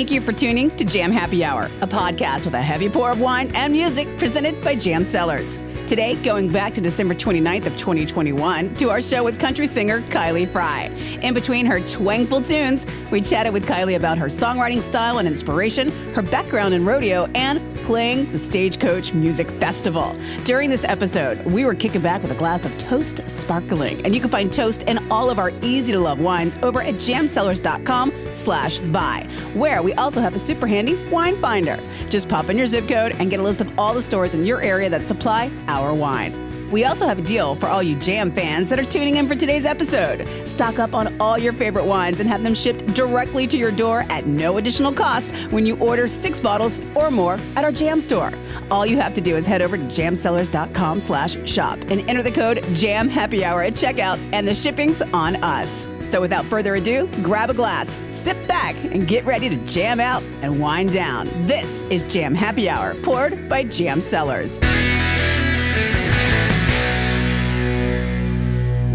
Thank you for tuning to Jam Happy Hour, a podcast with a heavy pour of wine and music presented by Jam Cellars. Today, going back to December 29th of 2021 to our show with country singer Kylie Frey. In between her twangful tunes, we chatted with Kylie about her songwriting style and inspiration, her background in rodeo, and playing the Stagecoach Music Festival. During this episode, we were kicking back with a glass of Toast Sparkling, and you can find Toast and all of our easy-to-love wines over at jamcellars.com slash buy, where we also have a super handy wine finder. Just pop in your zip code and get a list of all the stores in your area that supply our wine. We also have a deal for all you jam fans that are tuning in for today's episode. Stock up on all your favorite wines and have them shipped directly to your door at no additional cost when you order six bottles or more at our jam store. All you have to do is head over to jamcellars.com slash shop and enter the code JAM HAPPY HOUR at checkout and the shipping's on us. So without further ado, grab a glass, sit back, and get ready to jam out and wind down. This is Jam Happy Hour, poured by Jam Cellars.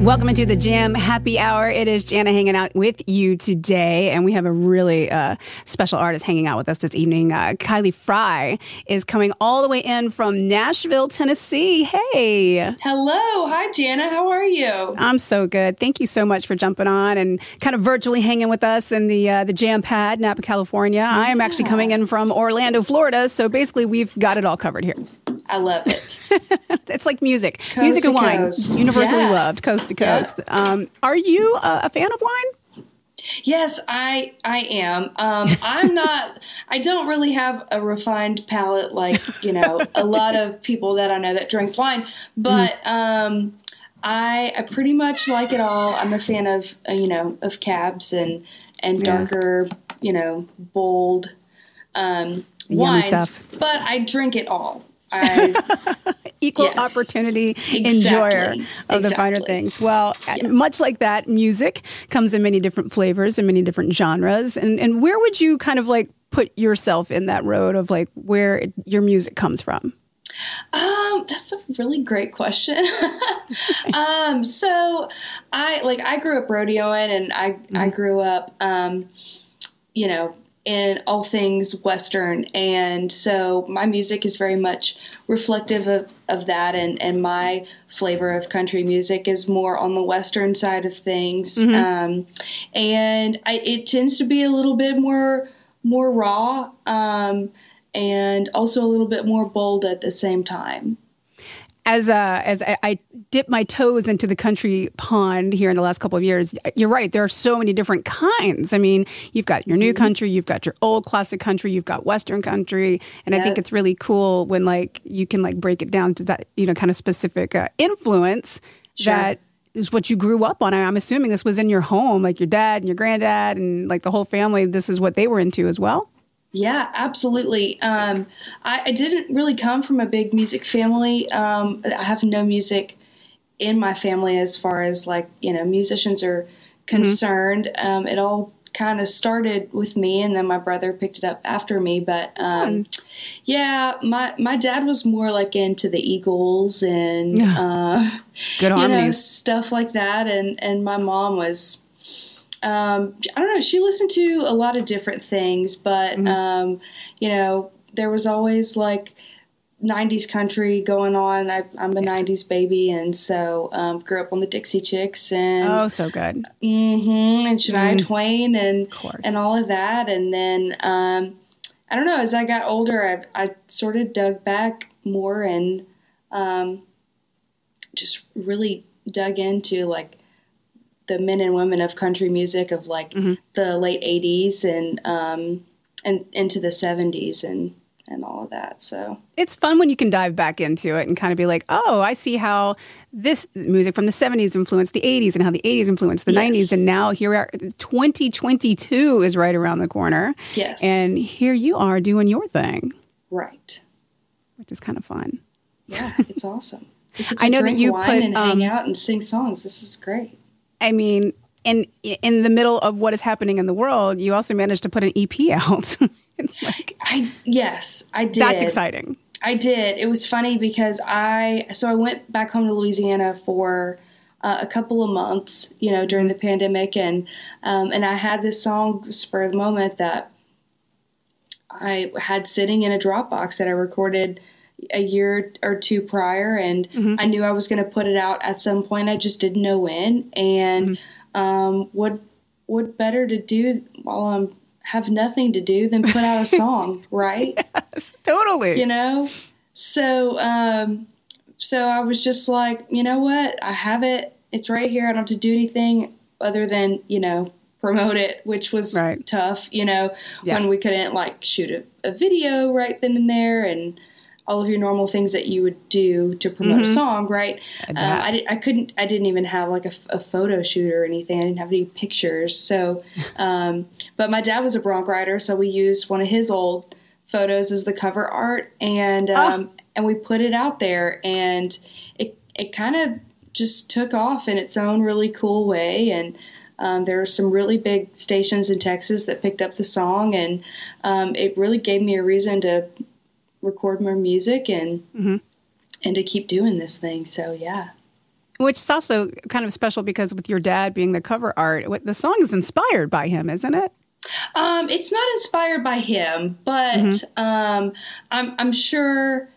Welcome into the Jam Happy Hour. It is Jana hanging out with you today, and we have a really uh, special artist hanging out with us this evening. Uh, Kylie Frey is coming all the way in from Nashville, Tennessee. Hey. Hello. Hi, Jana. How are you? I'm so good. Thank you so much for jumping on and kind of virtually hanging with us in the uh, the Jam Pad, Napa, California. Yeah. I am actually coming in from Orlando, Florida, so basically we've got it all covered here. I love it. it's like music, coast music and wine, coast. universally yeah. loved, coast to coast. Yeah. Um, are you a, a, fan of wine? Yes, I I am. Um, I'm not. I don't really have a refined palate like you know a lot of people that I know that drink wine, but. Mm. Um, I, I pretty much like it all. I'm a fan of uh, you know of cabs and and darker yeah. you know bold um, wines, stuff. but I drink it all. equal yes, opportunity exactly, enjoyer of exactly. the finer things. Well, yes. much like that, music comes in many different flavors and many different genres. And and where would you kind of like put yourself in that road of like where your music comes from? Um, that's a really great question. um, so I like I grew up rodeoing and I mm-hmm. I grew up um, you know, in all things Western. And so my music is very much reflective of, of that. And, and my flavor of country music is more on the Western side of things. Mm-hmm. Um, and I, it tends to be a little bit more, more raw. Um, and also a little bit more bold at the same time as uh, as I, I dip my toes into the country pond here in the last couple of years, you're right. There are so many different kinds. I mean, you've got your new mm-hmm. country, you've got your old classic country, you've got Western country, and yep. I think it's really cool when like you can like break it down to that you know kind of specific uh, influence sure. that is what you grew up on. I'm assuming this was in your home, like your dad and your granddad and like the whole family. This is what they were into as well. Yeah, absolutely. Um, I, I, didn't really come from a big music family. Um, I have no music in my family as far as like you know musicians are mm-hmm. concerned. Mm-hmm. Um, it all kind of started with me, and then my brother picked it up after me. But um, yeah, my my dad was more like into the Eagles and uh, good harmonies, you know, stuff like that, and and my mom was um, I don't know. She listened to a lot of different things, but mm-hmm. um, you know, there was always like 90s country going on. I, am a yeah. 90s baby, and so um, grew up on the Dixie Chicks and oh, so good. Mm-hmm, and Shania mm. Twain and and all of that, and then um, I don't know. As I got older, I, I sort of dug back more and um, just really dug into like the men and women of country music of like mm-hmm. the late 80s and um, and into the 70s and and all of that. So it's fun when you can dive back into it and kind of be like, oh, I see how this music from the 70s influenced the 80s and how the 80s influenced the yes. 90s. And now here we are, 2022 is right around the corner. Yes. And here you are doing your thing. Right. Which is kind of fun. Yeah, it's awesome. I know that you put and um, hang out and sing songs. This is great. I mean, in in the middle of what is happening in the world, you also managed to put an EP out. like, I yes, I did. That's exciting. I did. It was funny because I so I went back home to Louisiana for uh, a couple of months, you know, during the pandemic, and um, and I had this song spur of the moment that I had sitting in a Dropbox that I recorded a year or two prior, and Mm-hmm. I knew I was going to put it out at some point. I just didn't know when. And Mm-hmm. um, what what better to do while I'm have nothing to do than put out a song, right? Totally. you know so um so i was just like you know what i have it it's right here i don't have to do anything other than you know promote it which was Right. tough you know Yeah. when we couldn't like shoot a, a video right then and there and all of your normal things that you would do to promote a song right? Um, I, did, I couldn't i didn't even have like a photo shoot or anything. I didn't have any pictures. So um, but my dad was a bronc rider so we used one of his old photos as the cover art and um, and we put it out there and it it kind of just took off in its own really cool way and um, there were some really big stations in Texas that picked up the song and um, it really gave me a reason to record more music and and to keep doing this thing so yeah Which is also kind of special because with your dad being the cover art, the song is inspired by him, isn't it? Um, it's not inspired by him, but Mm-hmm. um, I'm I'm sure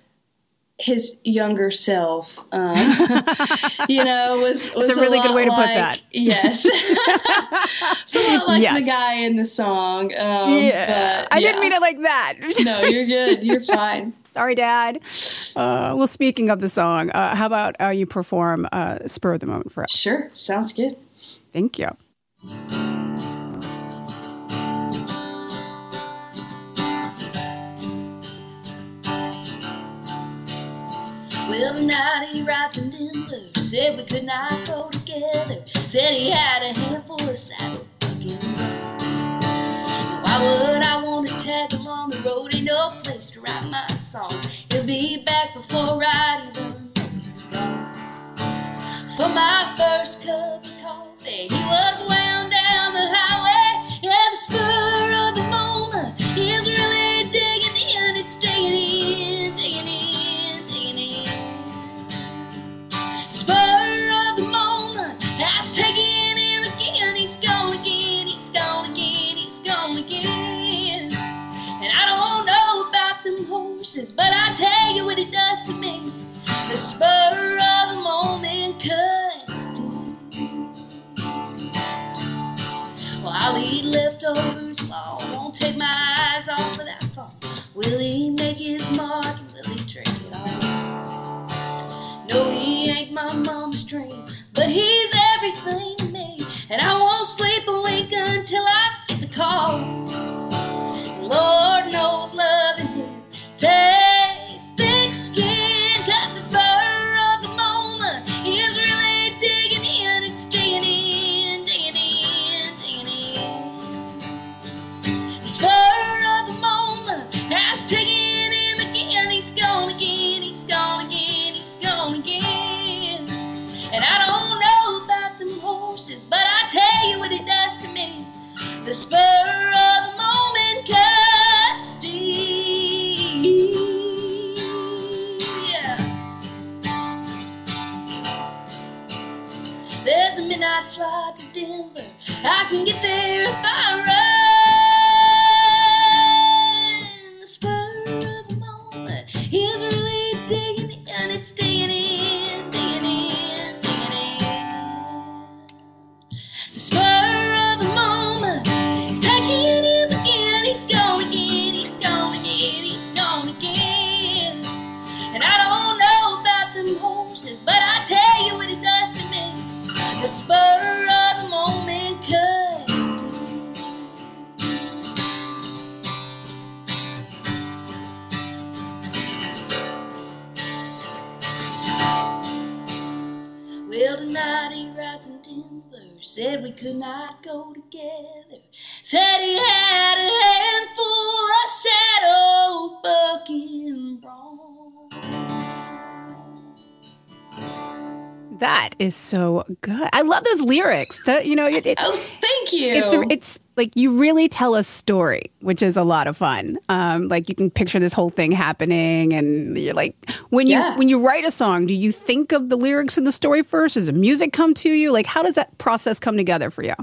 his younger self, um, you know, was was a really good way to put that. Yes, it's a lot like Yes. the guy in the song. Um, yeah. but, I didn't mean it like that. No, you're good. You're fine. Sorry, Dad. Uh, well, speaking of the song, uh, how about uh, you perform uh, Spur of the Moment for us? Sure, sounds good. Thank you. Well, tonight he rides in Denver. Said we could not go together. Said he had a handful of saddle fucking Why would I want to tag on the road? Ain't no place to write my songs. He'll be back before I even know he's gone. For my first cup of coffee, he was wound down the highway. At the spur horses, but I tell you what it does to me. The spur of the moment cuts deep. Well, I'll eat leftovers, well, I won't take my eyes off of Well, tonight he rides in Denver. Said we could not go together. Said he had a handful of saddle bucking wrong. That is so good. I love those lyrics. That you know, it, it, Oh, thank you. it's it's like you really tell a story, which is a lot of fun. Um, like you can picture this whole thing happening, and you're like, when you Yeah. when you write a song, do you think of the lyrics and the story first? Does the music come to you? Like, how does that process come together for you?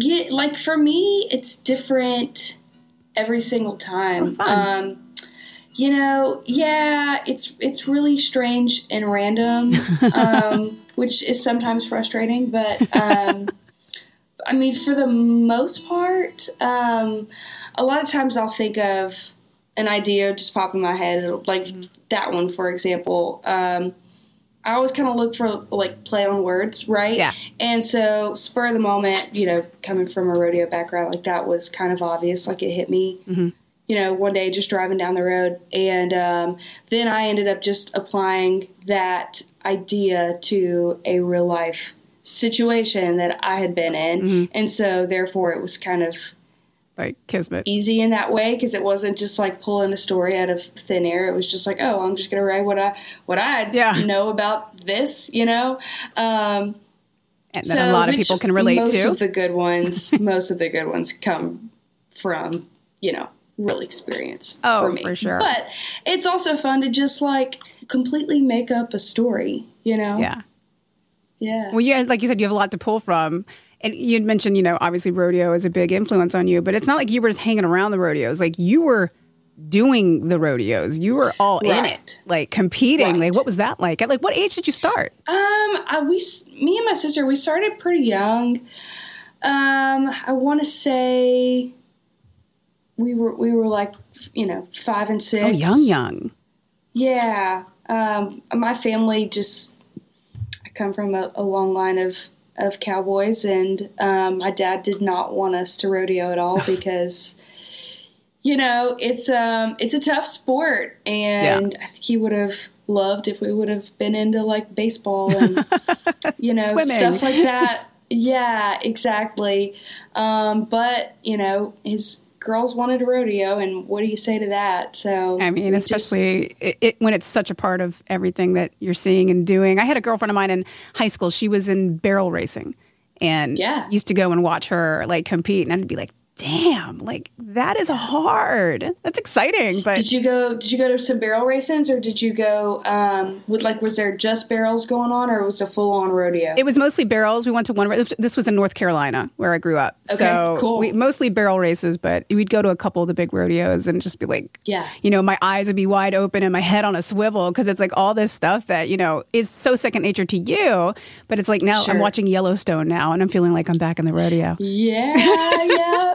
yeah, like for me, it's different every single time. Oh. Um, you know, yeah, it's it's really strange and random, um, which is sometimes frustrating. But um, I mean, for the most part, um, a lot of times I'll think of an idea just pop in my head, like Mm-hmm. that one, for example. Um, I always kind of look for like play on words, right? Yeah. And so, spur of the moment, you know, coming from a rodeo background, like that was kind of obvious. Like it hit me, Mhm. you know, one day just driving down the road. And um, then I ended up just applying that idea to a real life situation that I had been in. Mhm. And so, therefore, it was kind of Like Kismet. easy in that way because it wasn't just like pulling a story out of thin air. It was just like, oh, I'm just gonna write what I what I Yeah. know about this, you know. Um, And that a lot of people can relate most to. of the good ones, most of the good ones come from you know real experience. Oh, for me. for sure. But it's also fun to just like completely make up a story, you know. yeah. Yeah. Well, yeah, like you said, you have a lot to pull from. And you'd mentioned, you know, obviously rodeo is a big influence on you, but it's not like you were just hanging around the rodeos. Like you were doing the rodeos. You were all in it, like competing. Like what was that like? At like what age did you start? Um, I, we, me and my sister, we started pretty young. Um, I want to say we were we were like you know five and six. Oh, young, young. Yeah. Um, my family just come from a, a long line of of cowboys, and um, my dad did not want us to rodeo at all because. You know, it's um it's a tough sport and I think he would have loved if we would have been into like baseball and you know Swimming. stuff like that. Yeah, exactly. Um, but you know, his girls wanted a rodeo, and what do you say to that? So I mean, we just- especially it, it, when it's such a part of everything that you're seeing and doing. I had a girlfriend of mine in high school. She was in barrel racing and Yeah. used to go and watch her like compete. And I'd be like, damn, like that is hard. That's exciting. But Did you go? Did you go to some barrel races, or did you go? Um, with like, was there just barrels going on, or was it a full on rodeo? It was mostly barrels. We went to one. This was in North Carolina where I grew up. Okay, so cool. we mostly barrel races, but we'd go to a couple of the big rodeos and just be like, Yeah. you know, my eyes would be wide open and my head on a swivel because it's like all this stuff that you know is so second nature to you. But it's like now I'm watching Yellowstone now and I'm feeling like I'm back in the rodeo. yeah, yeah.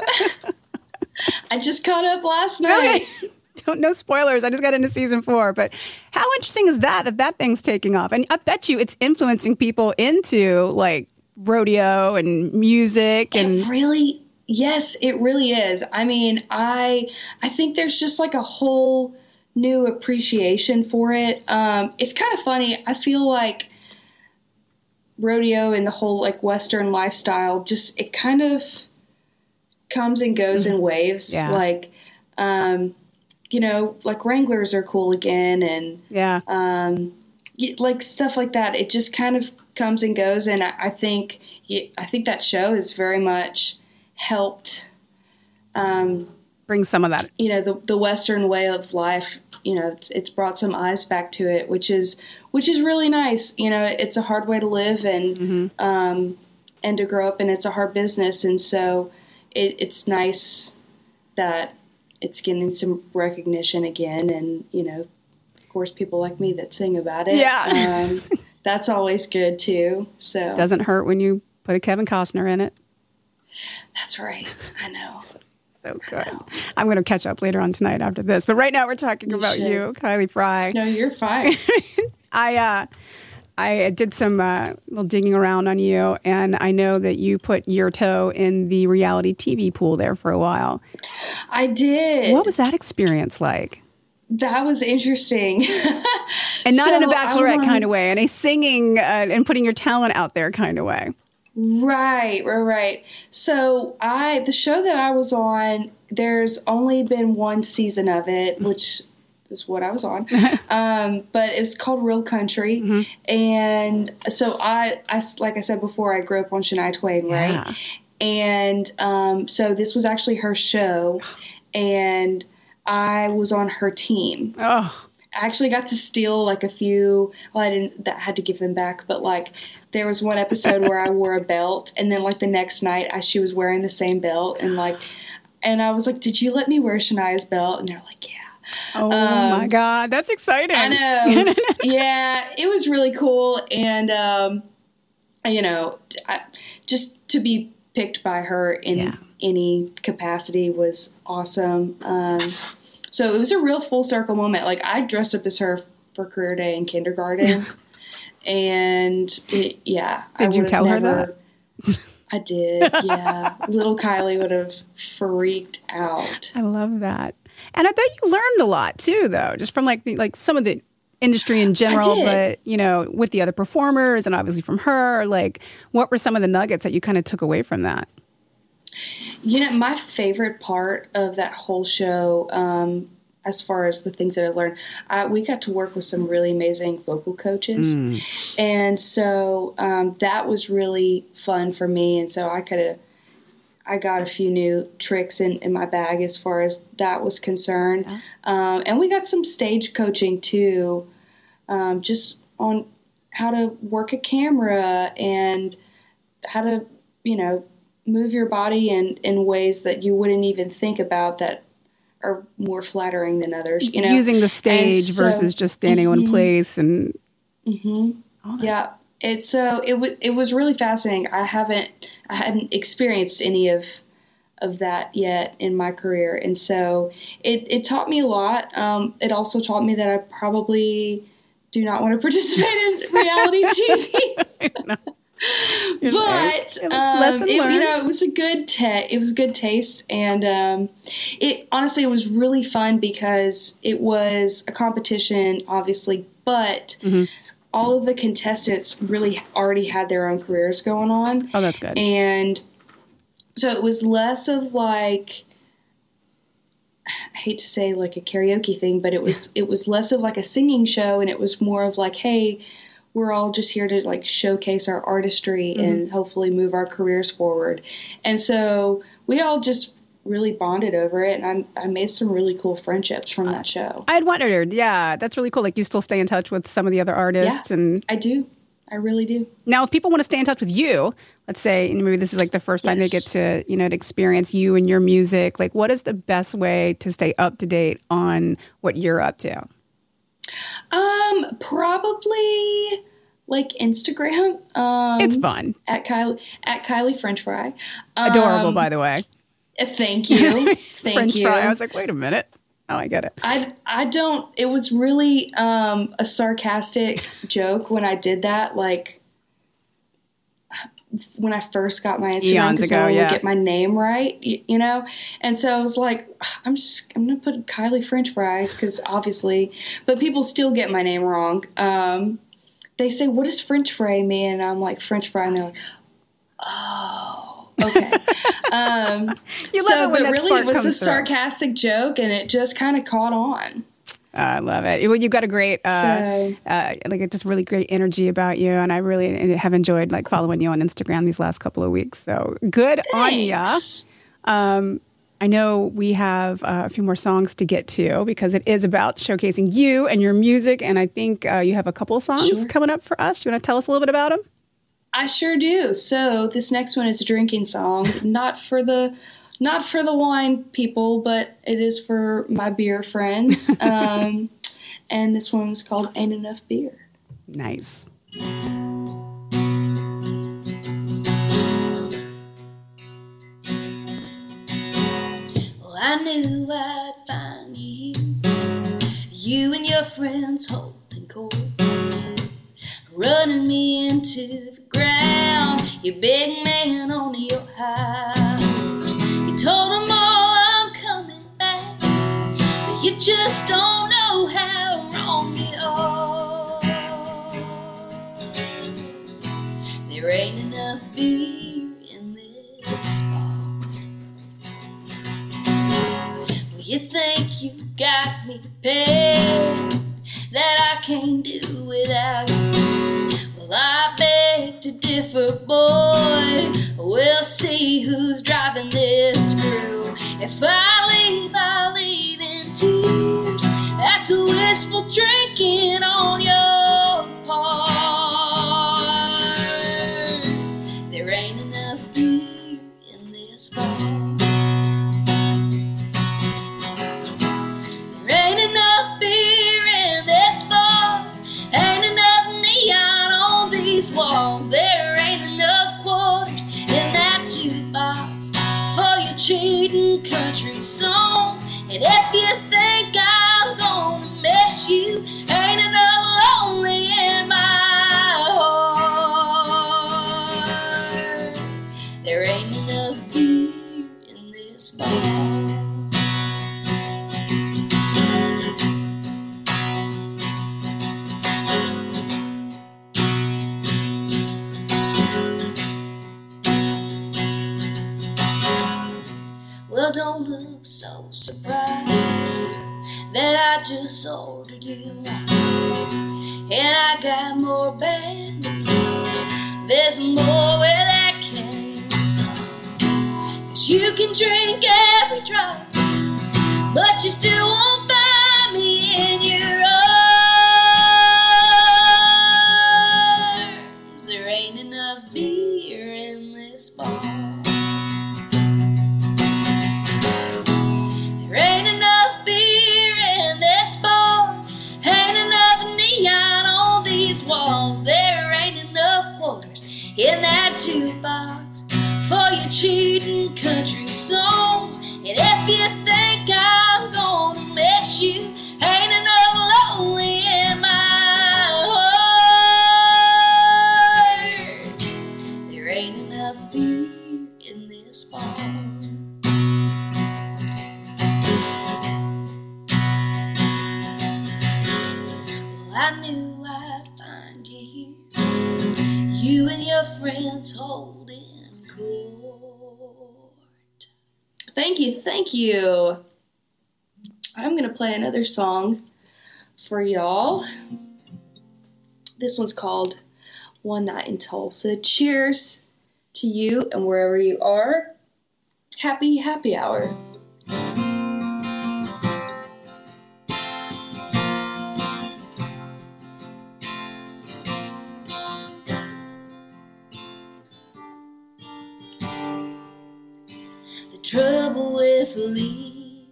I just caught up last night. Okay. Don't know spoilers. I just got into season four, but how interesting is that that that thing's taking off? And I bet you it's influencing people into like rodeo and music and It really, yes, it really is. I mean, I I think there's just like a whole new appreciation for it. Um, it's kind of funny. I feel like rodeo and the whole like Western lifestyle just it kind of comes and goes in waves. Yeah. Like, um, you know, like Wranglers are cool again, and yeah. um, like stuff like that. It just kind of comes and goes, and I, I think I think that show has very much helped. Um, Bring some of that. you know the the Western way of life. You know, it's, it's brought some eyes back to it, which is which is really nice. You know, it's a hard way to live and um, and to grow up, and it's a hard business, and so it, it's nice that it's getting some recognition again, and you know, of course, people like me that sing about it. Yeah. um, that's always good too. So Doesn't hurt when you put a Kevin Costner in it. that's right. I know. So good. I'm going to catch up later on tonight after this. But right now we're talking about should. you, Kylie Frey. No, you're fine. I uh, I did some uh, little digging around on you, and I know that you put your toe in the reality TV pool there for a while. I did. What was that experience like? That was interesting. And not in a So, I was bachelorette on- kind of way, in a singing uh, and putting your talent out there kind of way. Right, right, right. So I the show that I was on, there's only been one season of it, which is what I was on. um, but it was called Real Country, and so I, I, like I said before, I grew up on Shania Twain, right? Yeah. And um, so this was actually her show, and I was on her team. Oh, I actually got to steal like a few. Well, I didn't. That had to give them back. But like, there was one episode where I wore a belt, and then like the next night, I, she was wearing the same belt, and like, and I was like, "Did you let me wear Shania's belt?" And they're like, "Yeah." Oh my God, that's exciting. Um, I know. yeah, it was really cool, and um, you know, I, just to be picked by her in Yeah. any capacity was awesome. Um, so it was a real full circle moment. Like I dressed up as her for career day in kindergarten, and it, yeah, Did you tell her that? I did. Yeah, little Kylie would have freaked out. I love that. And I bet you learned a lot too, though, just from like the, like some of the industry in general, but you know, with the other performers and obviously from her. Like, what were some of the nuggets that you kind of took away from that? You know, my favorite part of that whole show, um, as far as the things that I learned, I, we got to work with some really amazing vocal coaches. And so um, that was really fun for me. And so I could have, I got a few new tricks in, in my bag as far as that was concerned. Um, and we got some stage coaching too, um, just on how to work a camera and how to, you know, move your body in, in ways that you wouldn't even think about that are more flattering than others. You know, Using the stage so- versus just standing in one place and Yeah, it's so it was it was really fascinating. I haven't I hadn't experienced any of of that yet in my career, and so it it taught me a lot. Um, it also taught me that I probably do not want to participate in reality TV. But um, it, you know, it was a good ta- it was a good taste, and um, it honestly it was really fun because it was a competition, obviously, but Mm-hmm. All of the contestants really already had their own careers going on, oh, that's good. and so it was less of like I hate to say like a karaoke thing, but it was it was less of like a singing show, and it was more of like, hey, we're all just here to like showcase our artistry and mm-hmm. hopefully move our careers forward. And so we all just really bonded over it, and I, I made some really cool friendships from that show. I had wondered, yeah, that's really cool. Like you still stay in touch with some of the other artists, Yeah. and I do, I really do. now if people want to stay in touch with you, let's say and maybe this is like the first time they get to you know to experience you and your music. Like, what is the best way to stay up to date on what you're up to? Um, probably like Instagram. Um, It's fun, at Kylie at Kylie French Fry. adorable, Um, by the way. Thank you. Thank French you. fry. I was like, wait a minute. Oh, I get it. I, I don't it was really um, a sarcastic joke when I did that like when I first got my Instagram because no yeah. would get my name right, you, you know, and so I was like, I'm just I'm gonna put Kylie French Fry because obviously, but people still get my name wrong. Um, they say, "What does French fry mean?" And I'm like, "French fry," and they're like, "Oh, okay." um, You love so, it when but that really, spark it was a through. sarcastic joke, and it just kind of caught on. I love it. Well, you've got a great, uh, So- uh, like, a just really great energy about you, and I really have enjoyed like following you on Instagram these last couple of weeks. So good on ya. Thanks. I know we have uh, a few more songs to get to because it is about showcasing you and your music, and I think uh, you have a couple songs Sure. coming up for us. Do you want to tell us a little bit about them? I sure do. So this next one is a drinking song, not for the not for the wine people, but it is for my beer friends. Um, and this one is called "Ain't Enough Beer." Nice. Well, I knew I'd find you. You and your friends holding court. Running me into the ground. You big man on your horse. You told them all I'm coming back. But you just don't know how wrong you are. There ain't enough beer in this bar. Well, you think you got me pegged, that I can't do without you. I beg to differ, boy. We'll see who's driving this crew. If I leave, I'll leave in tears. That's a wishful drinking on your part. country songs. And if you sold a deal. And I got more bad There's more where that came. Cause you can drink every drop, but you still won't. Thank you, thank you. I'm gonna play another song for y'all. This one's called One Night in Tulsa. Cheers to you and wherever you are. Happy, happy hour. trouble with leaving.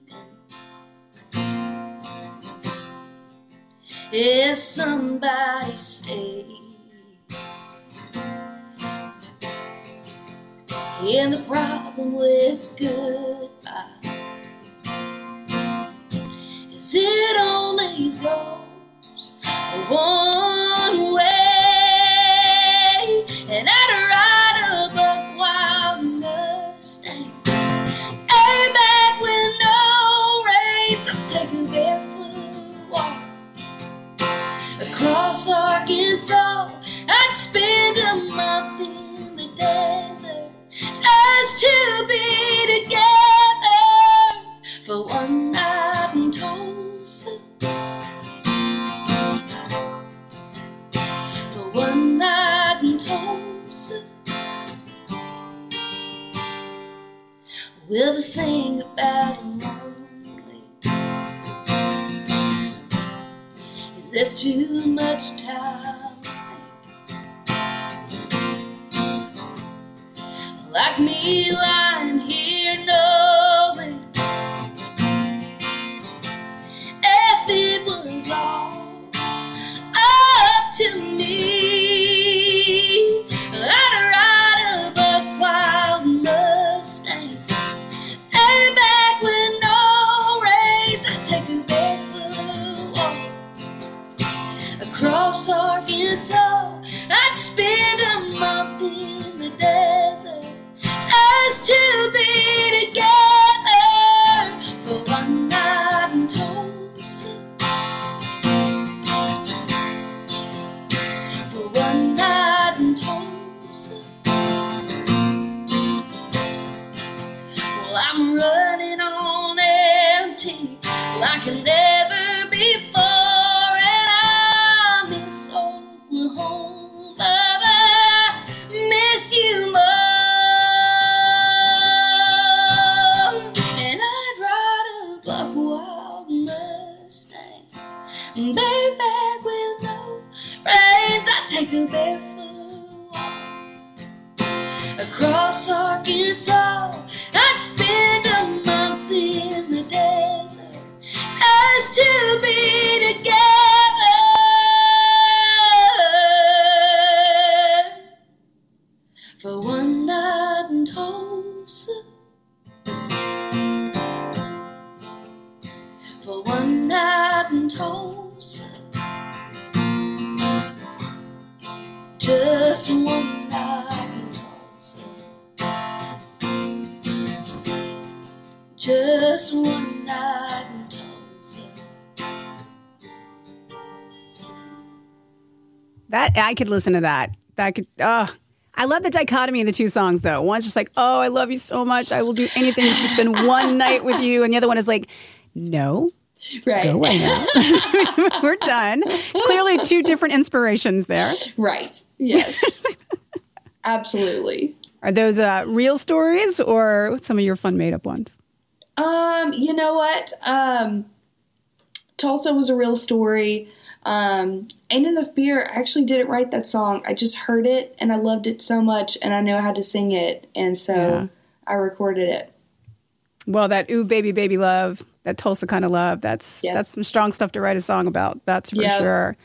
If somebody stays and the problem with good. That I could listen to that. That could. Oh, I love the dichotomy of the two songs, though. One's just like, "Oh, I love you so much. I will do anything just to spend one night with you," and the other one is like, "No, Right. go away now. We're done." Clearly, two different inspirations there. Right. Yes. Absolutely. Are those uh, real stories or some of your fun made up ones? Um, you know what? Um, Tulsa was a real story. Um, Ain't Enough Beer, I actually didn't write that song. I just heard it and I loved it so much and I knew how to sing it. And so Yeah. I recorded it. Well, that ooh baby baby love, that Tulsa kind of love. That's that's some strong stuff to write a song about. That's for Yep. sure.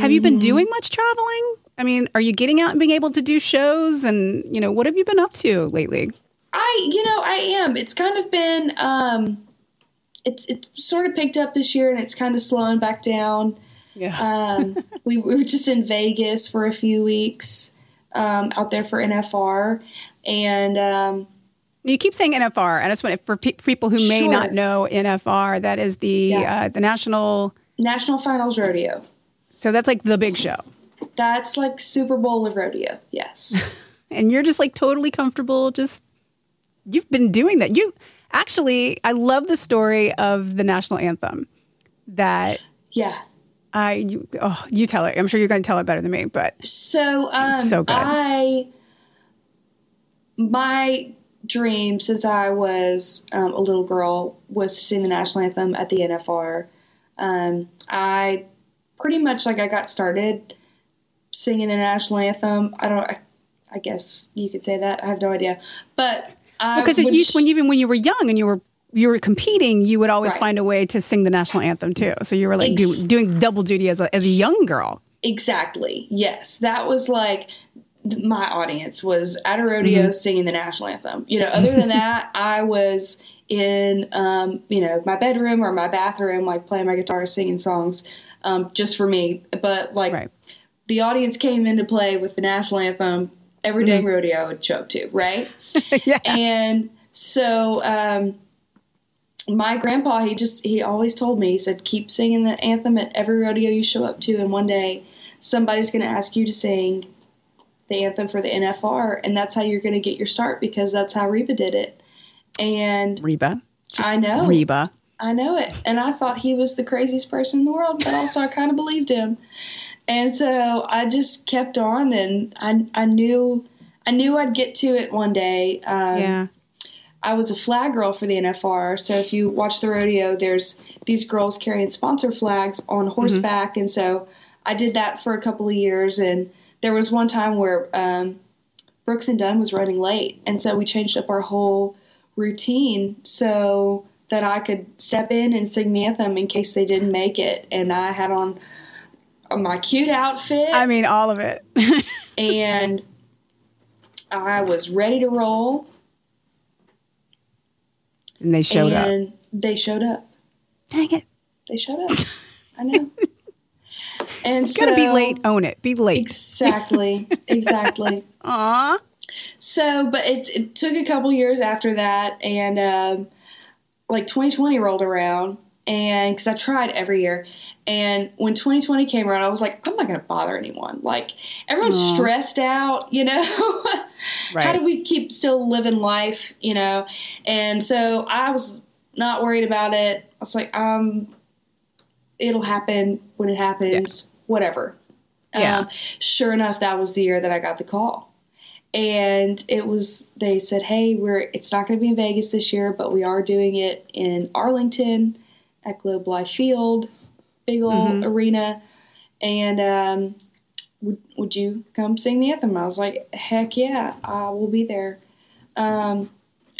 Have you been doing much traveling? I mean, are you getting out and being able to do shows? And you know, what have you been up to lately? I, you know, I am. It's kind of been, um, it's it's sort of picked up this year and it's kind of slowing back down. Yeah. Um, we, we were just in Vegas for a few weeks um, out there for NFR. And um, You keep saying NFR, and I just want for pe- people who may Sure. not know NFR, that is the Yeah. uh, the national. National Finals Rodeo. So that's like the big show, That's like Super Bowl of rodeo. Yes. and you're just like totally comfortable. Just you've been doing that. You actually, I love the story of the national anthem. That yeah. I you oh you tell it. I'm sure you're going to tell it better than me, but So, um, so good. I, my dream since I was um, a little girl was to sing the national anthem at the NFR. Um, I pretty much like I got started singing the national anthem. I don't. I, I guess you could say that. I have no idea, but because would you when even when you were young and you were you were competing, you would always Right. find a way to sing the national anthem too. So you were like do, doing double duty as a as a young girl. Exactly. Yes, that was like my audience was at a rodeo singing the national anthem. You know, other than that, I was in um, you know my bedroom or my bathroom, like playing my guitar, singing songs, um, just for me. But like Right. the audience came into play with the national anthem. Every day rodeo I would show up to, right? yeah. And so um, my grandpa, he just he always told me, he said, keep singing the anthem at every rodeo you show up to, and one day somebody's going to ask you to sing the anthem for the NFR, and that's how you're going to get your start because that's how Reba did it. And Reba. I know, Reba. I know it, and I thought he was the craziest person in the world, but also I kind of believed him. And so I just kept on, and I I knew I knew I'd get to it one day. Um, yeah. I was a flag girl for the NFR. So if you watch the rodeo, there's these girls carrying sponsor flags on horseback, and so I did that for a couple of years. And there was one time where um, Brooks and Dunn was running late, and so we changed up our whole routine so that I could step in and sing the anthem in case they didn't make it. And I had on my cute outfit I mean all of it. and I was ready to roll. And they showed up. and they showed up. Dang it. They showed up. I know. And Gotta be late, own it. Be late. Exactly. Exactly. Aw. so, but it's it took a couple years after that, and um, like 2020 rolled around, and because I tried every year, and when 2020 came around, I was like, I'm not gonna bother anyone. Like everyone's Aw. stressed out, you know. right. How do we keep still living life, you know? And so I was not worried about it. I was like, um, it'll happen when it happens, whatever. Yeah. Um, sure enough, that was the year that I got the call. And it was, they said, hey, we're, it's not going to be in Vegas this year, but we are doing it in Arlington at Globe Life Field, big old Mhm. arena. And, um, would, would you come sing the anthem? I was like, heck yeah, I will be there. Um,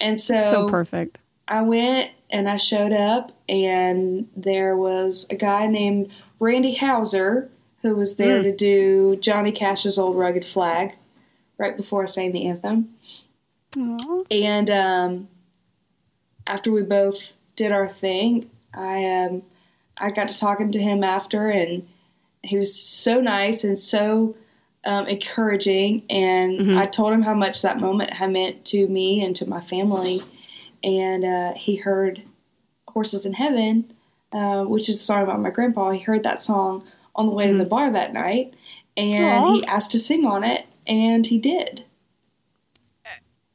and so so perfect. I went and I showed up, and there was a guy named Randy Houser who was there Mm. to do Johnny Cash's Old Rugged Flag right before I sang the anthem. Aw. And um, after we both did our thing, I um, I got to talking to him after, and he was so nice and so um, encouraging. And Mhm. I told him how much that moment had meant to me and to my family. And uh, he heard "Horses in Heaven," uh, which is a song about my grandpa. He heard that song on the way to the bar that night, and Aw. he asked to sing on it, and he did.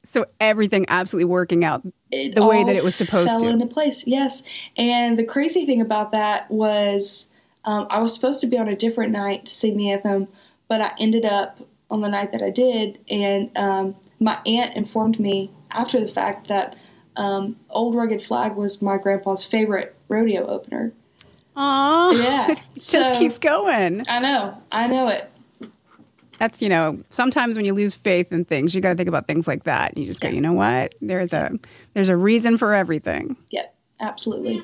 So everything absolutely working out. It the way that it was supposed to. into place. Yes, and the crazy thing about that was um, I was supposed to be on a different night to sing the anthem, but I ended up on the night that I did, and um, my aunt informed me after the fact that um, "Old Rugged Flag" was my grandpa's favorite rodeo opener. Aw. Yeah, It just so- keeps going. I know, I know it. That's, you know, sometimes when you lose faith in things, you got to think about things like that. You just go, you know what? There's a there's a reason for everything. Yep, absolutely.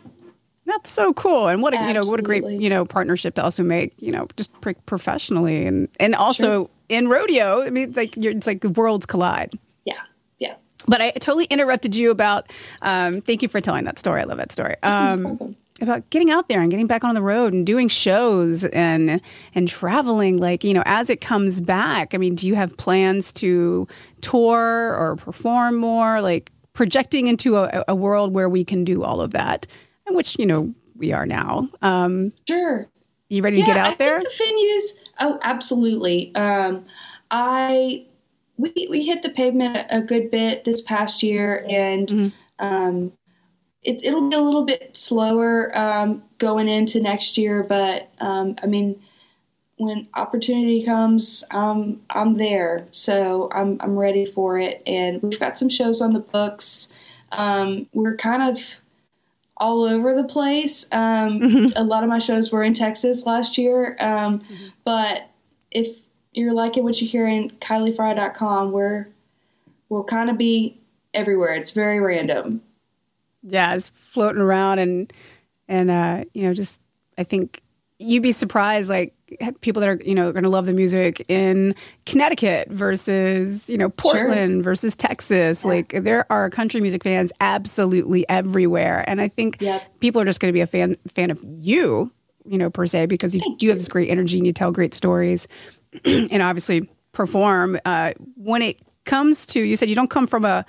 That's so cool, and what a you know what a great you know partnership to also make you know just pro- professionally and and also in rodeo. I mean, like you're, it's like the worlds collide. Yeah, yeah. But I totally interrupted you about. Um, thank you for telling that story. I love that story. Um. About getting out there and getting back on the road and doing shows and and traveling. Like you know, as it comes back. I mean, do you have plans to tour or perform more? Like projecting into a, a world where we can do all of that, and which you know we are now. Um, Sure. you ready to get out I there? Think the venues. Oh, absolutely. Um, I we we hit the pavement a, good bit this past year, and Mhm. um, it, it'll be a little bit slower um, going into next year. But um, I mean, when opportunity comes, um, I'm there. So I'm I'm ready for it, and we've got some shows on the books. Um, we're kind of all over the place. Um, Mhm. A lot of my shows were in Texas last year, um, but if you're liking what you hear in KylieFrey.com, we're we'll kind of be everywhere. It's very random. Yeah, just floating around and and uh, you know, just I think you'd be surprised, like people that are you know going to love the music in Connecticut versus you know Portland versus Texas. Yeah. Like there are country music fans absolutely everywhere, and I think Yep. people are just going to be a fan fan of you, you know, per se, because you you have this great energy and you tell great stories, and obviously perform. Uh, when it comes to, you said you don't come from a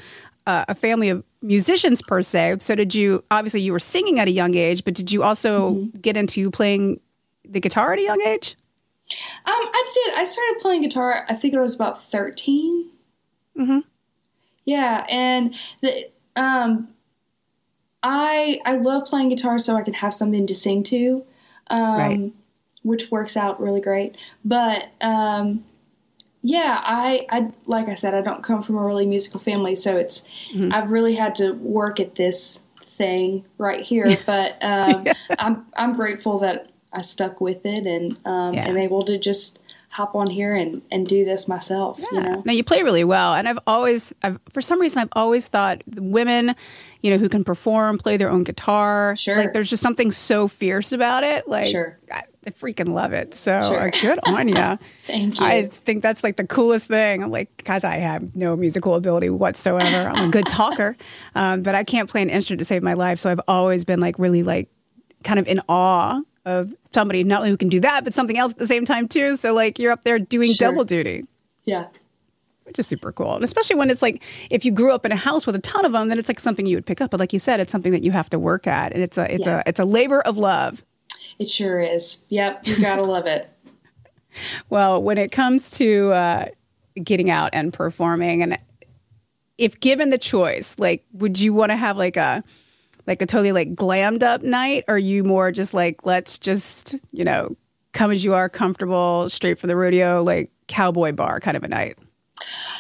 a a family of musicians per se. So did you? Obviously, you were singing at a young age, but did you also get into playing the guitar at a young age? Um, I did. I started playing guitar. I think I was about 13 Mhm. Yeah, and the, um, I I love playing guitar so I can have something to sing to, um, Right. which works out really great. But um, yeah, I I like I said, I don't come from a really musical family, so it's Mhm. I've really had to work at this thing right here. But um, I'm I'm grateful that I stuck with it and um, Yeah. am able to just hop on here and, and do this myself. You know, No, you play really well, and I've always, I've for some reason, I've always thought women, you know, who can perform, play their own guitar, Sure. like there's just something so fierce about it. Like, Sure. I, I freaking love it. So Sure. uh, good on you. thank you. I think that's like the coolest thing. I'm like, guys, I have no musical ability whatsoever. I'm a good talker, um, but I can't play an instrument to save my life. So I've always been like really like kind of in awe of somebody not only who can do that, but something else at the same time too. So like you're up there doing Sure. double duty yeah. which is super cool. And especially when it's like if you grew up in a house with a ton of them, then it's like something you would pick up. But like you said, it's something that you have to work at, and it's a it's Yeah. a it's a labor of love. It sure is. Yep, you gotta love it. Well, when it comes to uh, getting out and performing, and if given the choice, like, would you want to have like a like a totally like glammed up night, or are you more just like let's just you know come as you are, comfortable, straight for the rodeo, like cowboy bar kind of a night?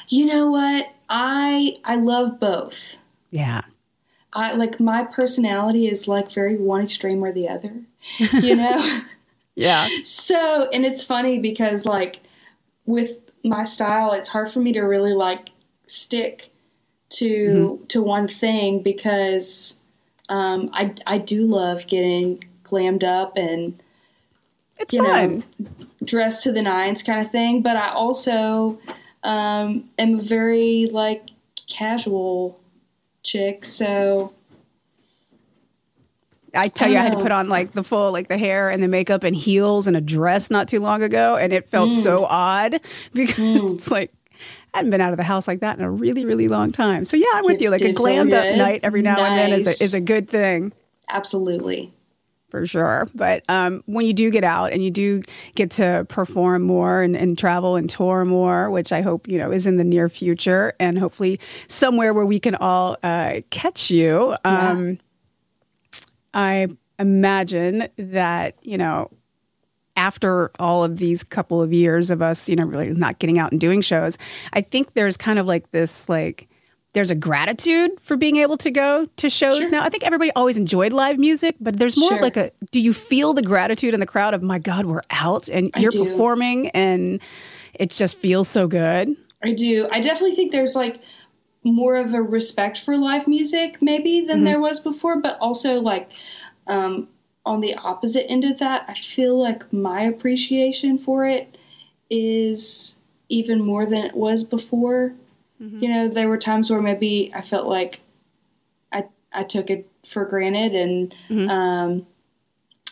You know what? I I love both. Yeah. I like my personality is like very one extreme or the other. You know? Yeah. so and it's funny because like with my style it's hard for me to really like stick to to one thing because um, I I do love getting glammed up and It's you fun. know, dressed to the nines kind of thing. But I also um, am very like casual chick. So I tell you, I had to Oh. put on like the full, like the hair and the makeup and heels and a dress not too long ago, and it felt Mm. so odd because it's like I hadn't been out of the house like that in a really, really long time. So yeah, I'm with It you. Like a glammed up night every now and then is a, is a good thing. absolutely. For sure. But um, when you do get out and you do get to perform more and, and travel and tour more, which I hope you know is in the near future, and hopefully somewhere where we can all uh, catch you. Um, I imagine that you know after all of these couple of years of us, you know, really not getting out and doing shows, I think there's kind of like this like there's a gratitude for being able to go to shows Sure. now. I think everybody always enjoyed live music, but there's more Sure. like a do you feel the gratitude in the crowd of my God, we're out and you're performing and it just feels so good. I do. I definitely think there's like more of a respect for live music maybe than there was before, but also like um, on the opposite end of that, I feel like my appreciation for it is even more than it was before. You know, there were times where maybe I felt like I I took it for granted, and um,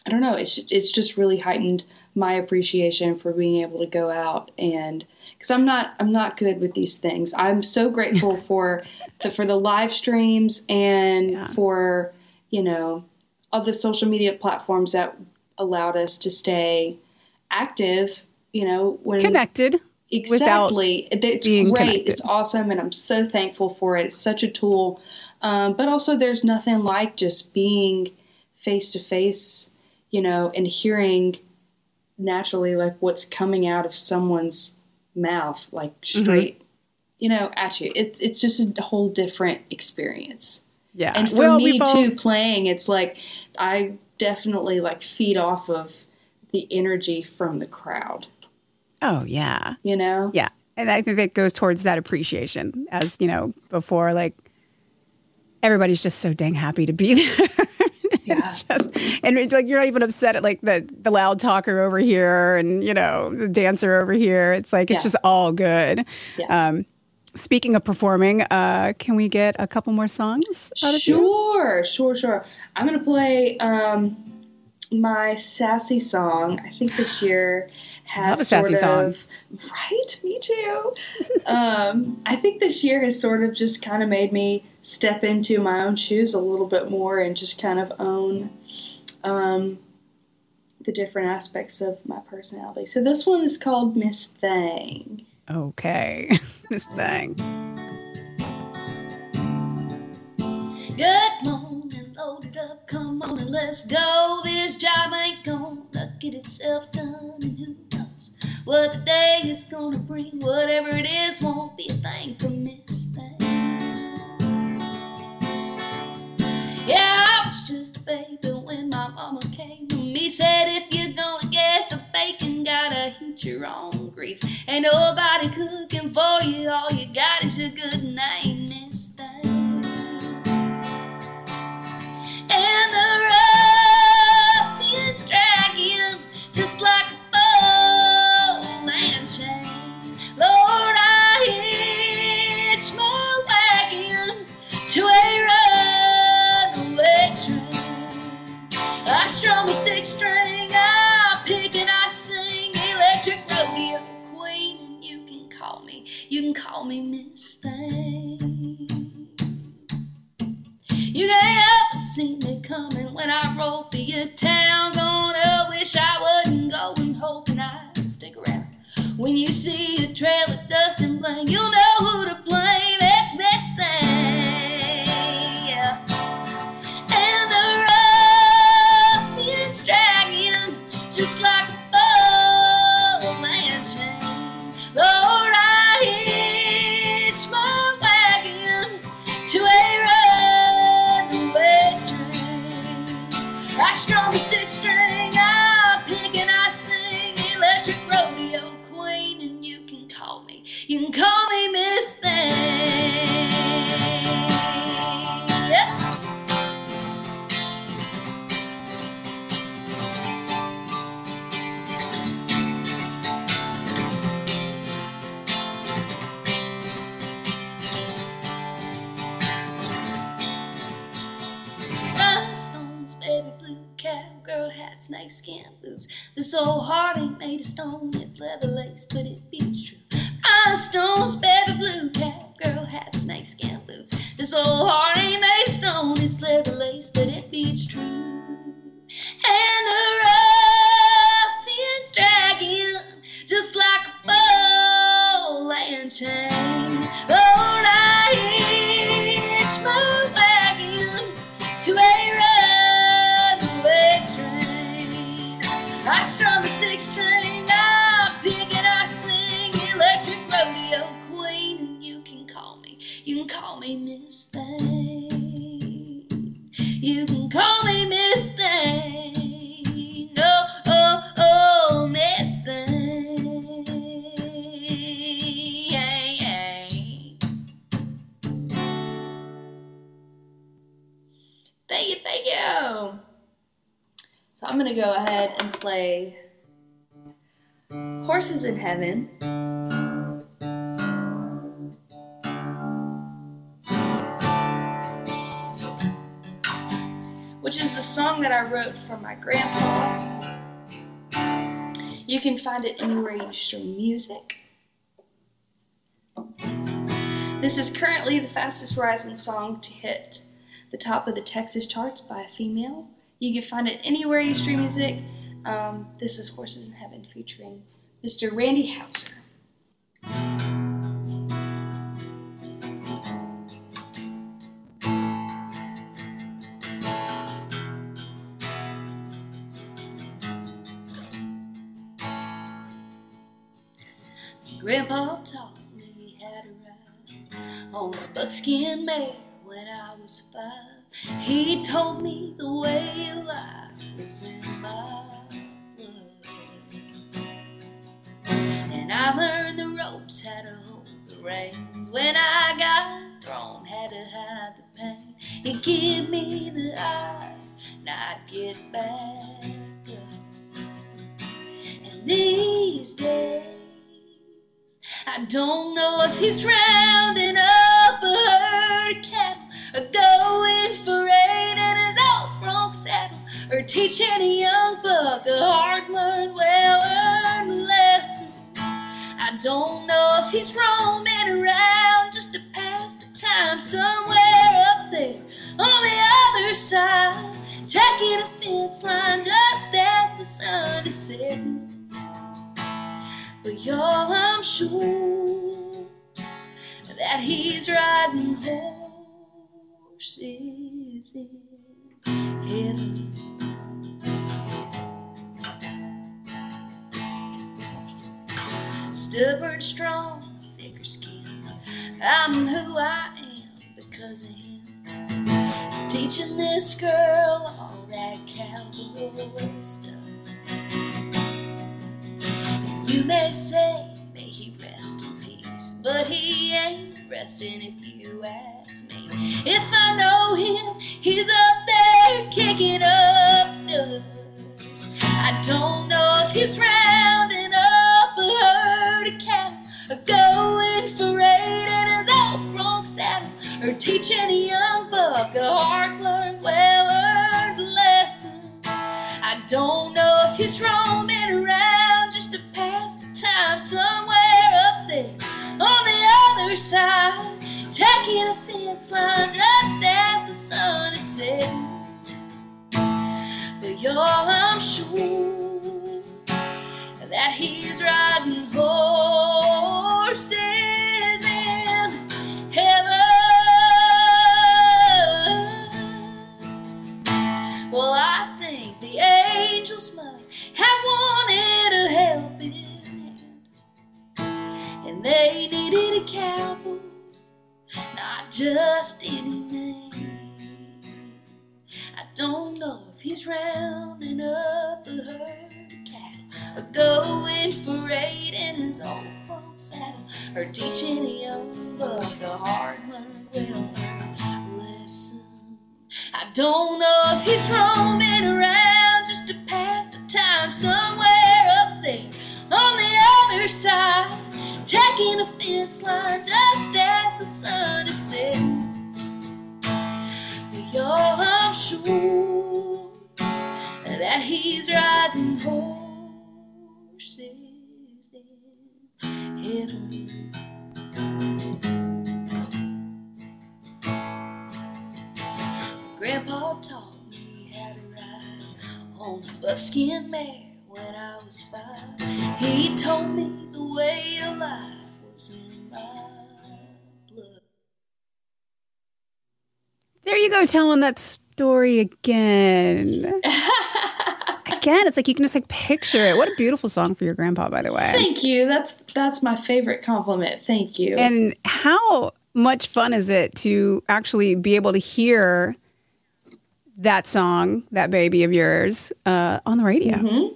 I don't know. It's it's just really heightened my appreciation for being able to go out and because I'm not I'm not good with these things. I'm so grateful for the for the live streams and Yeah. for you know all the social media platforms that allowed us to stay active. You know when Connected. Exactly. It's great. connected. It's awesome, and I'm so thankful for it. It's such a tool. Um, but also, there's nothing like just being face to face, you know, and hearing naturally like what's coming out of someone's mouth, like Mm-hmm. straight, you know, at you. It, it's just a whole different experience. Yeah. And for well, me all- too, playing, it's like I definitely like feed off of the energy from the crowd. Oh yeah. You know. Yeah. And I think that goes towards that appreciation as, you know, before like everybody's just so dang happy to be there. Yeah. just and it's like you're not even upset at like the the loud talker over here and you know the dancer over here. It's like it's Yeah. just all good. Yeah. Um, speaking of performing, uh, can we get a couple more songs out of you? Sure, sure, sure. I'm gonna play um, my sassy song. I think this year has sassy sort song. of right. Me too. um, I think this year has sort of just kind of made me step into my own shoes a little bit more and just kind of own um, the different aspects of my personality. So this one is called Miss Thang. Okay, Miss thing. Good morning, load it up, come on and let's go. This job ain't gonna get itself done, and who knows what the day is gonna bring. Whatever it is, won't be a thing to miss. Thing. Yeah, I was just a baby when my mama came to me. Said if you're gonna get the bacon, gotta heat your own grease. Ain't nobody cooking for you. All you got is your good name, And the ruffians drag him just like a bull and chain. Lord, I hitch my wagon to a runaway train. I strum a six string, I pick and I sing electric rodeo queen, and you can call me, you can call me Miss Thing. You can't but see me coming when I roll through your town. Gonna wish I wasn't go, going, hoping I'd stick around. When you see a trail of dust and blame, you'll know who to blame. Made of I'm gonna go ahead and play Horses in Heaven. Which is the song that I wrote for my grandpa. You can find it anywhere you stream music. This is currently the fastest rising song to hit the top of the Texas charts by a female. You can find it anywhere you stream music. Um, this is Horses in Heaven featuring Mr. Randy Houser. I was five. He told me the way life was in my blood. And I learned the ropes, how to hold the reins. When I got thrown, had to hide the pain. He give me the eye, I'd get back up. And these days, I don't know if he's rounding up a herd of or going for rain in his old bronc saddle or teaching a young buck a hard-learned, well-earned lesson. I don't know if he's roaming around just to pass the time somewhere up there on the other side, taking a fence line just as the sun is setting. But yo, I'm sure that he's riding horses in heaven. Stubborn, strong, thicker skin. I'm who I am because of him. Teaching this girl all that cowboy stuff. And you may say, may he rest in peace, but he ain't resting if you ask me. If I know him, he's up there kicking up dust. I don't know if he's rounding up a herd of cattle or going for eight in his old bronc saddle or teaching a young buck a hard-learned, well-earned lesson. I don't know if he's roaming around just to pass the time somewhere other side, taking a fence line just as the sun is setting. But yo, I'm sure that he's riding horses in heaven. Well, I think the angels must have wanted a helping hand, and they needed not just any name. I don't know if he's rounding up a herd of cattle, or going for eight in his old bronc saddle, or teaching a young buck a hard-learned, well-learned lesson. I don't know if he's roaming around just to pass the time somewhere up there on the other side, taking a fence line just as the sun is setting. But y'all, I'm sure that he's riding horses in heaven. Grandpa taught me how to ride on a buckskin mare when I was five. He told me the way of life was in my blood. There you go, telling that story again. again, it's like you can just like picture it. What a beautiful song for your grandpa, by the way. Thank you. That's that's my favorite compliment. Thank you. And how much fun is it to actually be able to hear that song, that baby of yours, uh, on the radio? Mhm.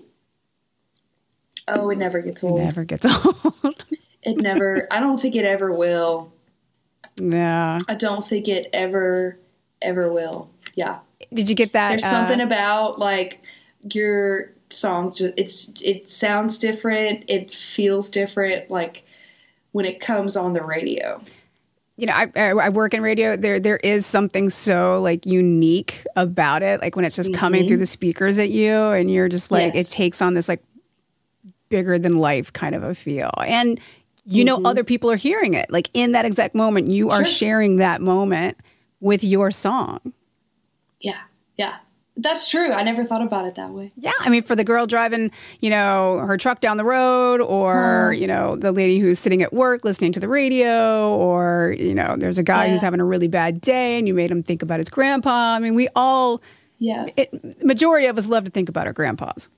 Oh, it never gets old. It never gets old. It never. I don't think it ever will. yeah. I don't think it ever ever will. Yeah. Did you get that? There's uh, something about like your song. Just it's it sounds different. It feels different. Like when it comes on the radio. you know, I, I I work in radio. There, there is something so like unique about it. Like when it's just coming through the speakers at you, and you're just like, Mm-hmm. Yes. it takes on this like bigger than life kind of a feel. And you know, other people are hearing it. Like in that exact moment, you are Mm-hmm. Sure. sharing that moment with your song. Yeah. Yeah. That's true. I never thought about it that way. Yeah, I mean, for the girl driving, you know, her truck down the road, or you know, the lady who's sitting at work listening to the radio, or you know, there's a guy Yeah. who's having a really bad day, and you made him think about his grandpa. I mean, we all, Yeah. it, majority of us love to think about our grandpas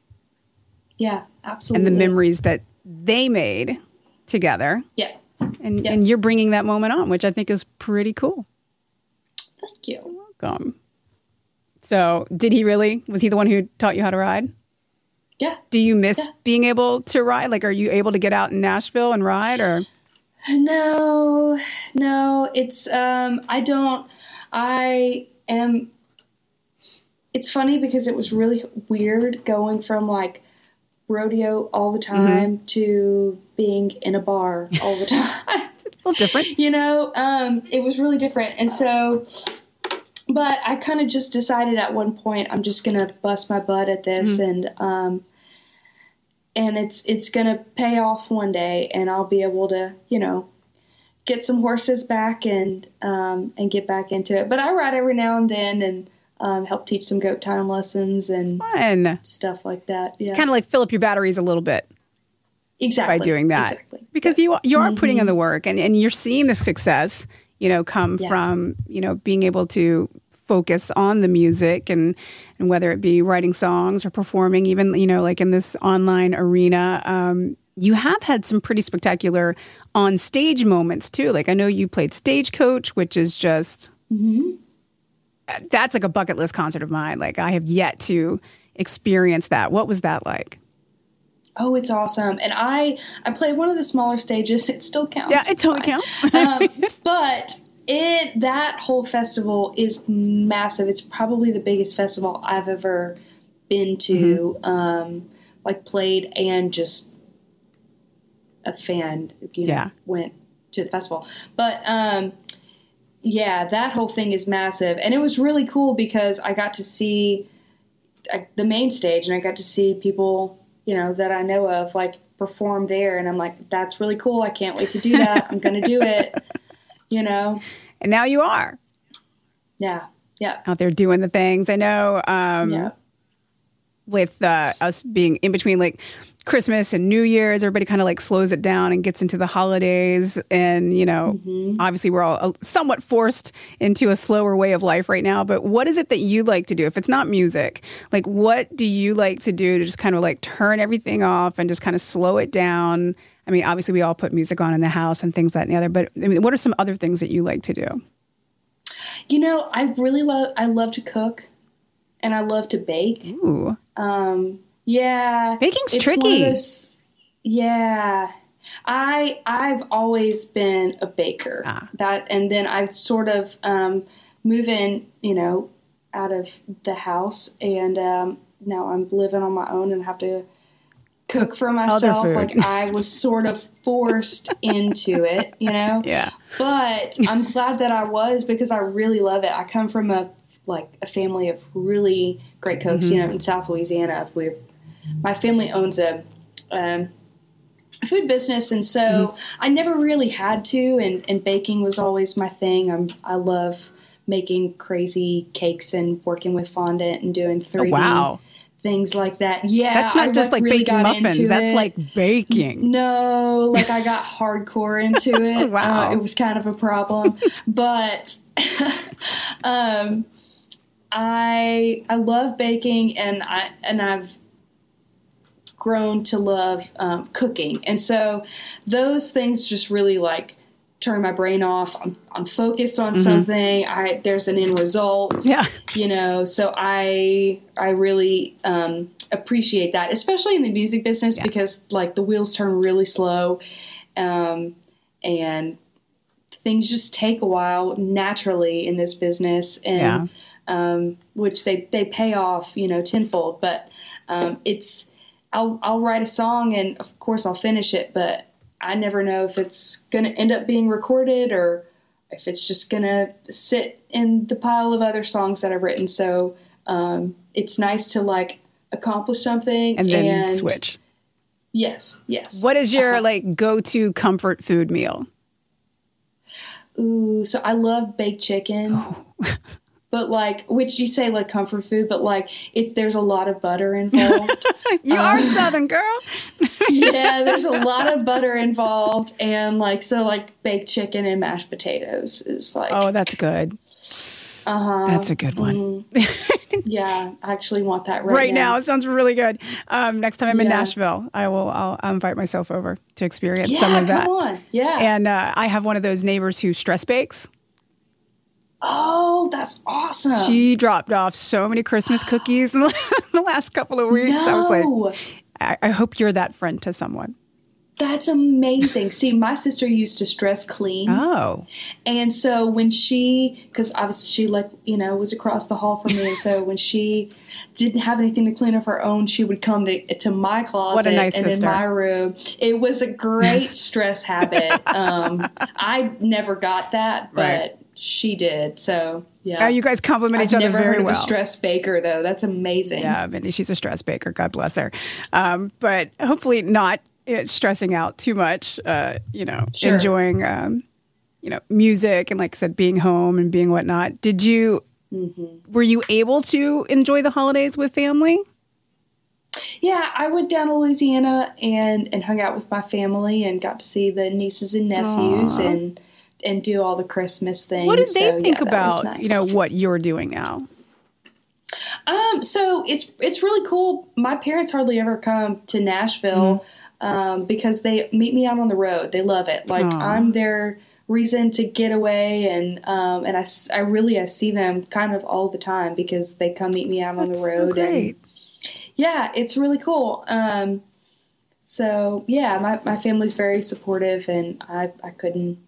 Yeah. Absolutely. And the memories that they made together, Yeah. and Yeah. and you're bringing that moment on, which I think is pretty cool. Thank you. Welcome. So, did he really? Was he the one who taught you how to ride? Yeah. Do you miss Yeah. being able to ride? Like, are you able to get out in Nashville and ride, or? No, no, it's um I don't I am it's funny because it was really weird going from like rodeo all the time to being in a bar all the time. a little different. you know, um it was really different. And so but I kind of just decided at one point I'm just going to bust my butt at this and um and it's it's going to pay off one day and I'll be able to, you know, get some horses back and um and get back into it. But I ride every now and then and um, help teach some goat tying lessons and Fun. stuff like that. Yeah. Kind of like fill up your batteries a little bit exactly. by doing that. Exactly. Because you you are putting in the work and, and you're seeing the success, you know, come Yeah. from, you know, being able to focus on the music and and whether it be writing songs or performing, even, you know, like in this online arena. Um, you have had some pretty spectacular on stage moments too. Like I know you played Stagecoach, which is just that's like a bucket list concert of mine. Like I have yet to experience that. What was that like? Oh, it's awesome. And I I played one of the smaller stages. It still counts. Yeah, it totally counts. um, but it that whole festival is massive. It's probably the biggest festival I've ever been to. Mm-hmm. Um, like played and just a fan. You know, Yeah. went to the festival. But um, yeah, that whole thing is massive, and it was really cool because I got to see the main stage, and I got to see people you know that I know of like perform there, and I'm like, that's really cool. I can't wait to do that. I'm gonna do it. You know, and now you are yeah, yeah, out there doing the things. I know um, yeah. with uh, us being in between like Christmas and New Year's, everybody kind of like slows it down and gets into the holidays. And, you know, obviously we're all uh, somewhat forced into a slower way of life right now. But what is it that you like to do? If it's not music, like what do you like to do to just kind of like turn everything off and just kind of slow it down? I mean, obviously we all put music on in the house and things that and the other, but I mean, what are some other things that you like to do? You know, I really love. I love to cook, and I love to bake. Ooh, Um, yeah, Baking's tricky. those- yeah, I I've always been a baker. Ah. That and then I sort of um, moving, you know, out of the house, and um, now I'm living on my own and have to cook for myself. Like I was sort of forced into it, you know yeah. but I'm glad that I was because I really love it. I come from a like a family of really great cooks. You know, in South Louisiana, we my family owns a um, a food business, and so I never really had to. And, and baking was always my thing. I'm I love making crazy cakes and working with fondant and doing 3D Oh, wow. things like that. Yeah, That's not I, just like really baking muffins. That's it. like baking. No, like I got hardcore into it. Wow. Uh, it was kind of a problem, but um, I I love baking, and I and I've grown to love um, cooking, and so those things just really like turn my brain off. I'm I'm focused on something. I there's an end result Yeah. you know so i i really um appreciate that especially in the music business because like the wheels turn really slow um and things just take a while naturally in this business and um which they they pay off you know tenfold but um it's i'll i'll write a song and of course i'll finish it but i never know if it's going to end up being recorded or if it's just gonna sit in the pile of other songs that I've written. So um, it's nice to like accomplish something And then switch. Yes, yes. What is your Uh-huh. like go to comfort food meal? Ooh, so I love baked chicken. Oh. But like, which you say like comfort food, but like, it there's a lot of butter involved. You are Southern girl. yeah, there's a lot of butter involved, and like, so like baked chicken and mashed potatoes is like, Oh, that's good. uh huh. That's a good one. Yeah, I actually want that right, now. Right now, it sounds really good. Um, next time I'm in Yeah. Nashville, I will. I'll, I'll invite myself over to experience Yeah, some of come that. on. Yeah. And uh, I have one of those neighbors who stress bakes. Oh, that's awesome. She dropped off so many Christmas cookies in the, last couple of weeks. I was like, no, I, I hope you're that friend to someone. that's amazing. See, my sister used to stress clean, Oh, and so when she, because obviously she like you know was across the hall from me, and so when she didn't have anything to clean of her own, she would come to to my closet nice and sister. in my room. It was a great stress habit. Um, I never got that, but Right. She did. So yeah, oh, you guys compliment I've each other never very heard of well. a stress baker though. That's amazing. Yeah, Mindy, she's a stress baker. God bless her. Um, but hopefully not uh, stressing out too much. Uh, you know, Sure. enjoying um, you know music and like I said, being home and being whatnot. Did you? Mm-hmm. Were you able to enjoy the holidays with family? Yeah, I went down to Louisiana and and hung out with my family and got to see the nieces and nephews Aw. and and do all the Christmas things. What did they So, think yeah, about nice. you know what you're doing now? Um, so it's it's really cool. My parents hardly ever come to Nashville Mm-hmm. um, because they meet me out on the road. They love it. Like Aw. I'm their reason to get away, and um, and I, I really I see them kind of all the time because they come meet me out on That's the so road. and great. yeah, it's really cool. Um, so yeah, my, my family's very supportive, and I, I couldn't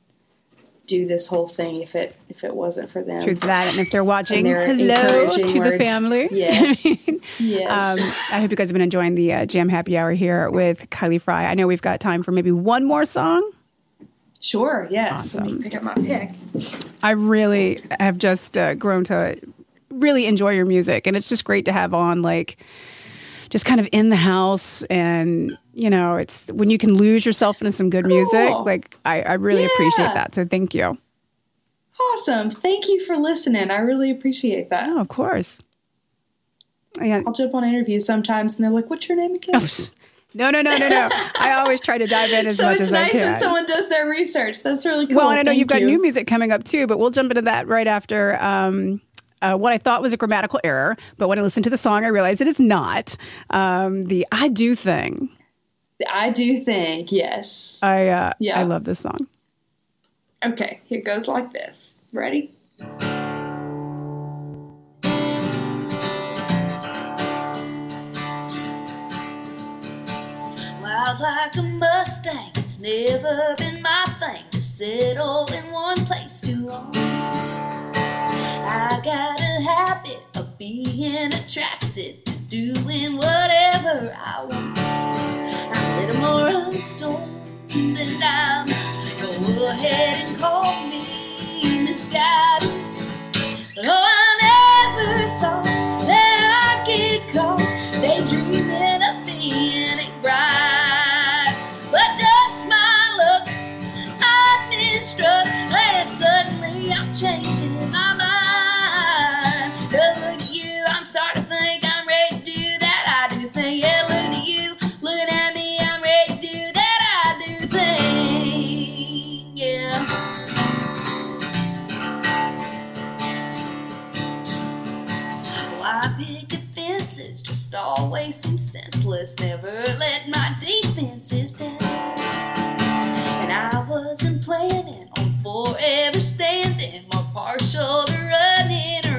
do this whole thing if it if it wasn't for them. Truth that, and if they're watching, hello to the family. Yes. Yes. Um, I hope you guys have been enjoying the uh, Jam Happy Hour here with Kylie Frey. I know we've got time for maybe one more song. sure. Yes. Awesome. me pick up my pick. I really have just uh, grown to really enjoy your music, and it's just great to have on like just kind of in the house and you know it's when you can lose yourself into some good music like i, I really appreciate that so thank you Awesome. Thank you for listening. I really appreciate that. oh of course yeah. I'll jump on interviews sometimes, and they're like, "What's your name again?" no no no no no i always try to dive in as so much it's as i can. It's nice when someone does their research. That's really cool. Well, and I know Thank you've got you. new music coming up too, but we'll jump into that right after um, uh, what I thought was a grammatical error. But when I listened to the song, I realized it is not. Um, the I Do thing. I do think yes. I, uh, Yeah. I love this song. Okay, it goes like this. Ready? Wild like a Mustang, it's never been my thing to settle in one place too long. I got a habit of being attracted to doing whatever I want. I'm a little more unstoned than down. Go ahead and call me misguided. Oh, always seem senseless. Never let my defenses down. And I wasn't planning on forever standing more partial to running around.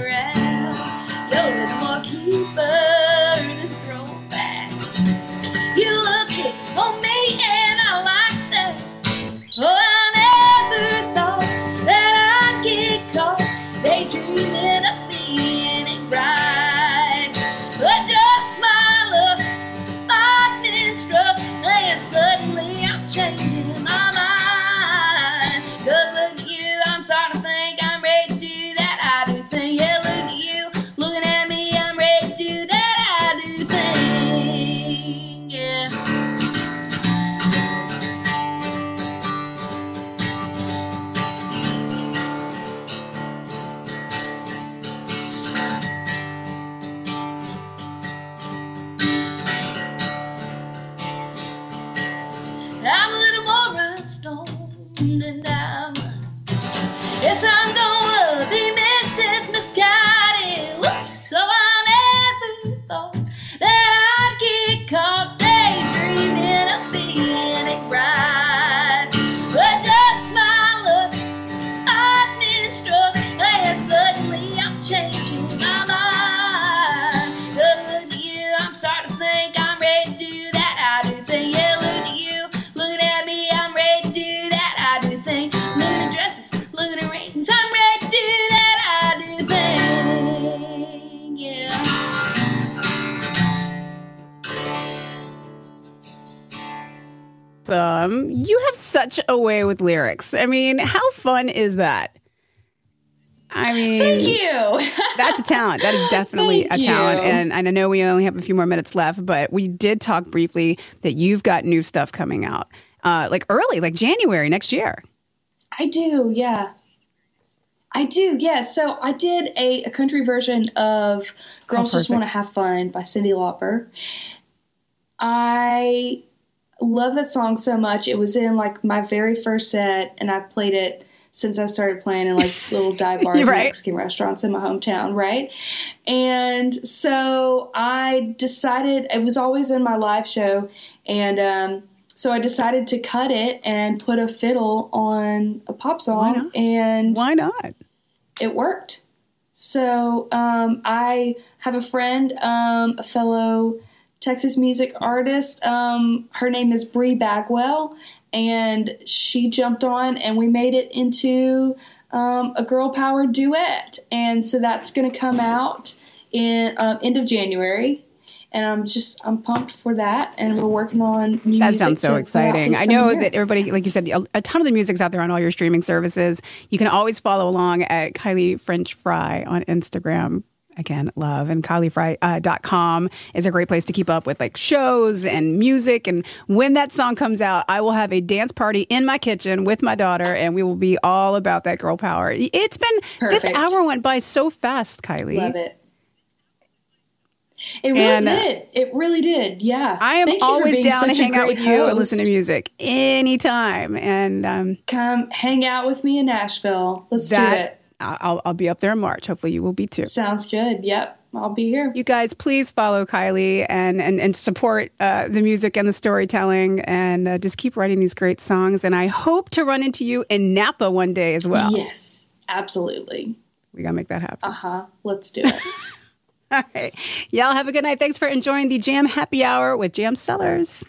Such a way with lyrics. I mean, how fun is that? I mean, Thank you. that's a talent. That is definitely a talent. you. And, I know we only have a few more minutes left, but we did talk briefly that you've got new stuff coming out, uh, like early, like January next year. I do, yeah. I do, yeah. So I did a, a country version of Girls Just. Want to Have Fun by Cyndi Lauper. I love that song so much. It was in like my very first set, and I've played it since I started playing in like little dive bars and Mexican restaurants in my hometown, right? And so I decided it was always in my live show, and um, so I decided to cut it and put a fiddle on a pop Why song, not? and Why not? it worked. So um, I have a friend, um, a fellow Texas music artist. Um, her name is Bree Bagwell, and she jumped on, and we made it into um, a girl power duet. And so that's going to come out in um, end of January. And I'm just I'm pumped for that, and we're working on new That sounds so to put out exciting. I know year. that everybody, like you said, a, a ton of the music's out there on all your streaming services. You can always follow along at Kylie French Frey on Instagram. Again, love and KylieFrey.com is a great place to keep up with like shows and music. And when that song comes out, I will have a dance party in my kitchen with my daughter, and we will be all about that girl power. It's been this hour went by so fast, Kylie. Love it. It really And, uh, did. It really did. Yeah. I am always down to hang out with you and listen to music anytime. And um, Come hang out with me in Nashville. Let's do it. I'll, I'll be up there in March. Hopefully, you will be too. Sounds good. Yep. I'll be here. You guys, please follow Kylie and and, and support uh, the music and the storytelling, and uh, just keep writing these great songs. And I hope to run into you in Napa one day as well. Yes. Absolutely. We gotta make that happen. Uh huh. Let's do it. All right, y'all have a good night. Thanks for enjoying the Jam Happy Hour with Jam Cellars.